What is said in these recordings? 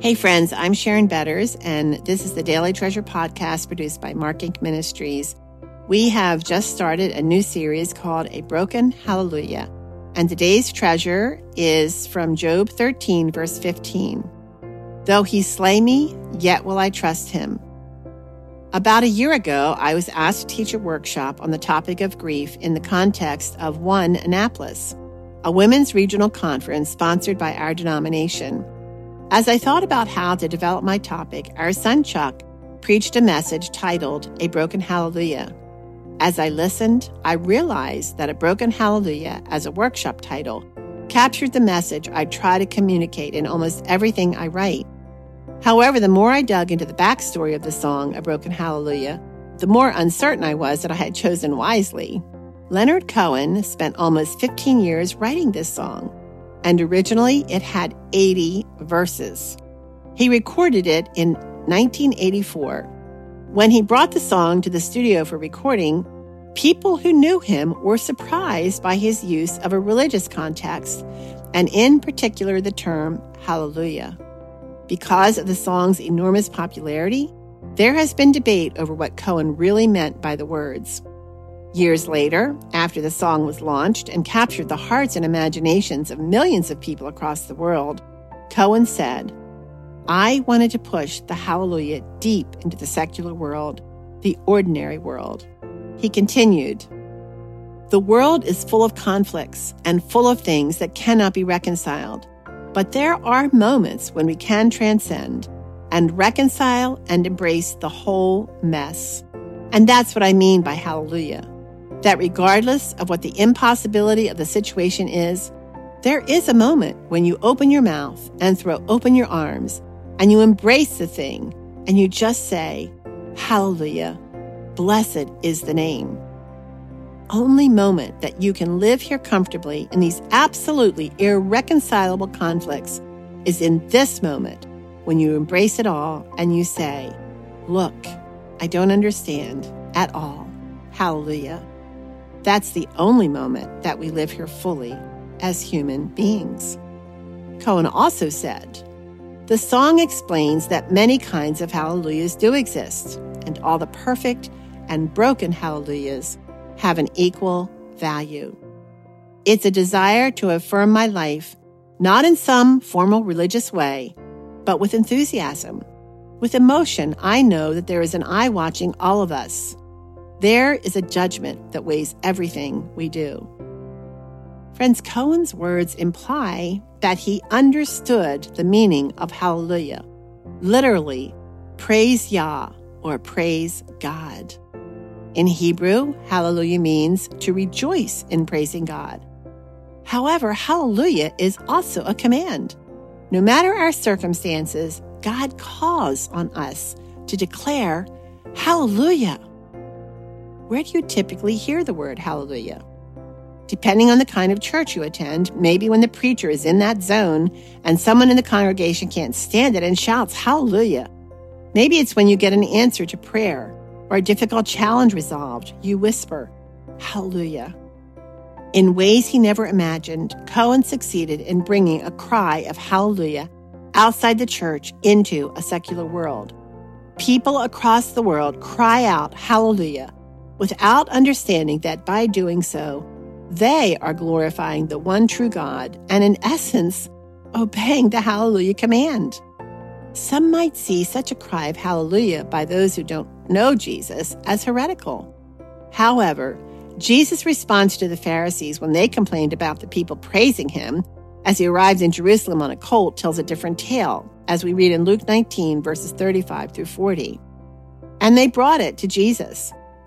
Hey, friends, I'm Sharon Betters, and this is the Daily Treasure podcast produced by MarkInc Ministries. We have just started a new series called A Broken Hallelujah, and today's treasure is from Job 13, verse 15. Though he slay me, yet will I trust him. About a year ago, I was asked to teach a workshop on the topic of grief in the context of One Annapolis, a women's regional conference sponsored by our denomination. As I thought about how to develop my topic, our son Chuck preached a message titled A Broken Hallelujah. As I listened, I realized that A Broken Hallelujah, as a workshop title, captured the message I try to communicate in almost everything I write. However, the more I dug into the backstory of the song, A Broken Hallelujah, the more uncertain I was that I had chosen wisely. Leonard Cohen spent almost 15 years writing this song, and originally it had 80 verses. He recorded it in 1984. When he brought the song to the studio for recording, people who knew him were surprised by his use of a religious context, and in particular the term hallelujah. Because of the song's enormous popularity, there has been debate over what Cohen really meant by the words. Years later, after the song was launched and captured the hearts and imaginations of millions of people across the world, Cohen said, I wanted to push the hallelujah deep into the secular world, the ordinary world. He continued, The world is full of conflicts and full of things that cannot be reconciled. But there are moments when we can transcend and reconcile and embrace the whole mess. And that's what I mean by hallelujah. That regardless of what the impossibility of the situation is, there is a moment when you open your mouth and throw open your arms and you embrace the thing and you just say, Hallelujah, blessed is the name only moment that you can live here comfortably in these absolutely irreconcilable conflicts is in this moment when you embrace it all and you say, Look, I don't understand at all. Hallelujah. That's the only moment that we live here fully as human beings. Cohen also said, The song explains that many kinds of hallelujahs do exist, and all the perfect and broken hallelujahs have an equal value. It's a desire to affirm my life, not in some formal religious way, but with enthusiasm. With emotion, I know that there is an eye watching all of us. There is a judgment that weighs everything we do. Friends, Cohen's words imply that he understood the meaning of hallelujah, literally, praise Yah or praise God. In Hebrew, hallelujah means to rejoice in praising God. However, hallelujah is also a command. No matter our circumstances, God calls on us to declare hallelujah. Where do you typically hear the word hallelujah? Depending on the kind of church you attend, maybe when the preacher is in that zone and someone in the congregation can't stand it and shouts hallelujah. Maybe it's when you get an answer to prayer or a difficult challenge resolved, you whisper, Hallelujah. In ways he never imagined, Cohen succeeded in bringing a cry of hallelujah outside the church into a secular world. People across the world cry out hallelujah without understanding that by doing so, they are glorifying the one true God and, in essence, obeying the hallelujah command. Some might see such a cry of hallelujah by those who don't know Jesus as heretical. However, Jesus' response to the Pharisees when they complained about the people praising him as he arrived in Jerusalem on a colt tells a different tale, as we read in Luke 19, verses 35 through 40. And they brought it to Jesus,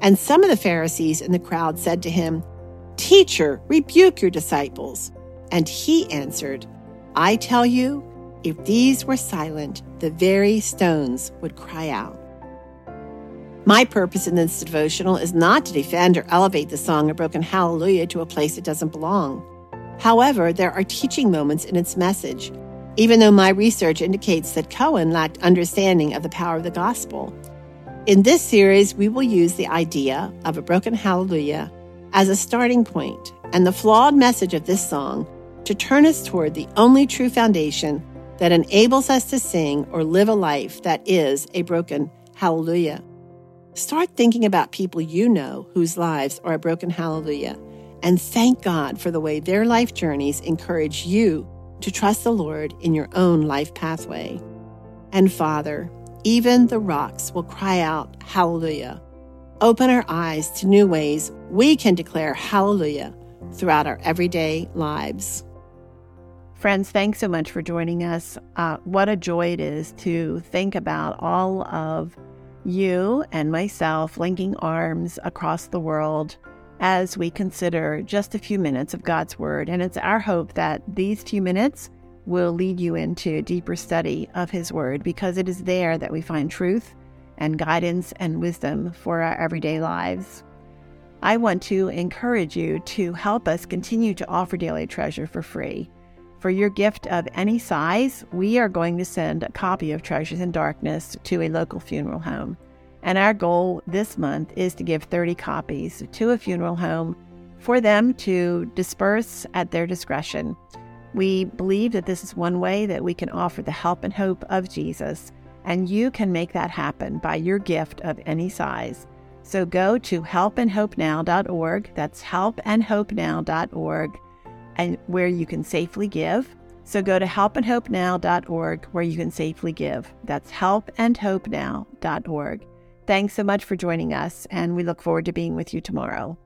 And some of the Pharisees in the crowd said to him, Teacher, rebuke your disciples. And he answered, I tell you, if these were silent, the very stones would cry out. My purpose in this devotional is not to defend or elevate the song of Broken Hallelujah to a place it doesn't belong. However, there are teaching moments in its message, even though my research indicates that Cohen lacked understanding of the power of the gospel. In this series, we will use the idea of a broken hallelujah as a starting point and the flawed message of this song to turn us toward the only true foundation that enables us to sing or live a life that is a broken hallelujah. Start thinking about people you know whose lives are a broken hallelujah and thank God for the way their life journeys encourage you to trust the Lord in your own life pathway. And Father, even the rocks will cry out, Hallelujah. Open our eyes to new ways we can declare Hallelujah throughout our everyday lives. Friends, thanks so much for joining us. Uh, what a joy it is to think about all of you and myself linking arms across the world as we consider just a few minutes of God's Word. And it's our hope that these few minutes will lead you into a deeper study of His Word because it is there that we find truth and guidance and wisdom for our everyday lives. I want to encourage you to help us continue to offer Daily Treasure for free. For your gift of any size, we are going to send a copy of Treasures in Darkness to a local funeral home. And our goal this month is to give 30 copies to a funeral home for them to disperse at their discretion. We believe that this is one way that we can offer the help and hope of Jesus, and you can make that happen by your gift of any size. So go to helpandhopenow.org, that's helpandhopenow.org, and where you can safely give. So go to helpandhopenow.org where you can safely give. That's helpandhopenow.org. Thanks so much for joining us, and we look forward to being with you tomorrow.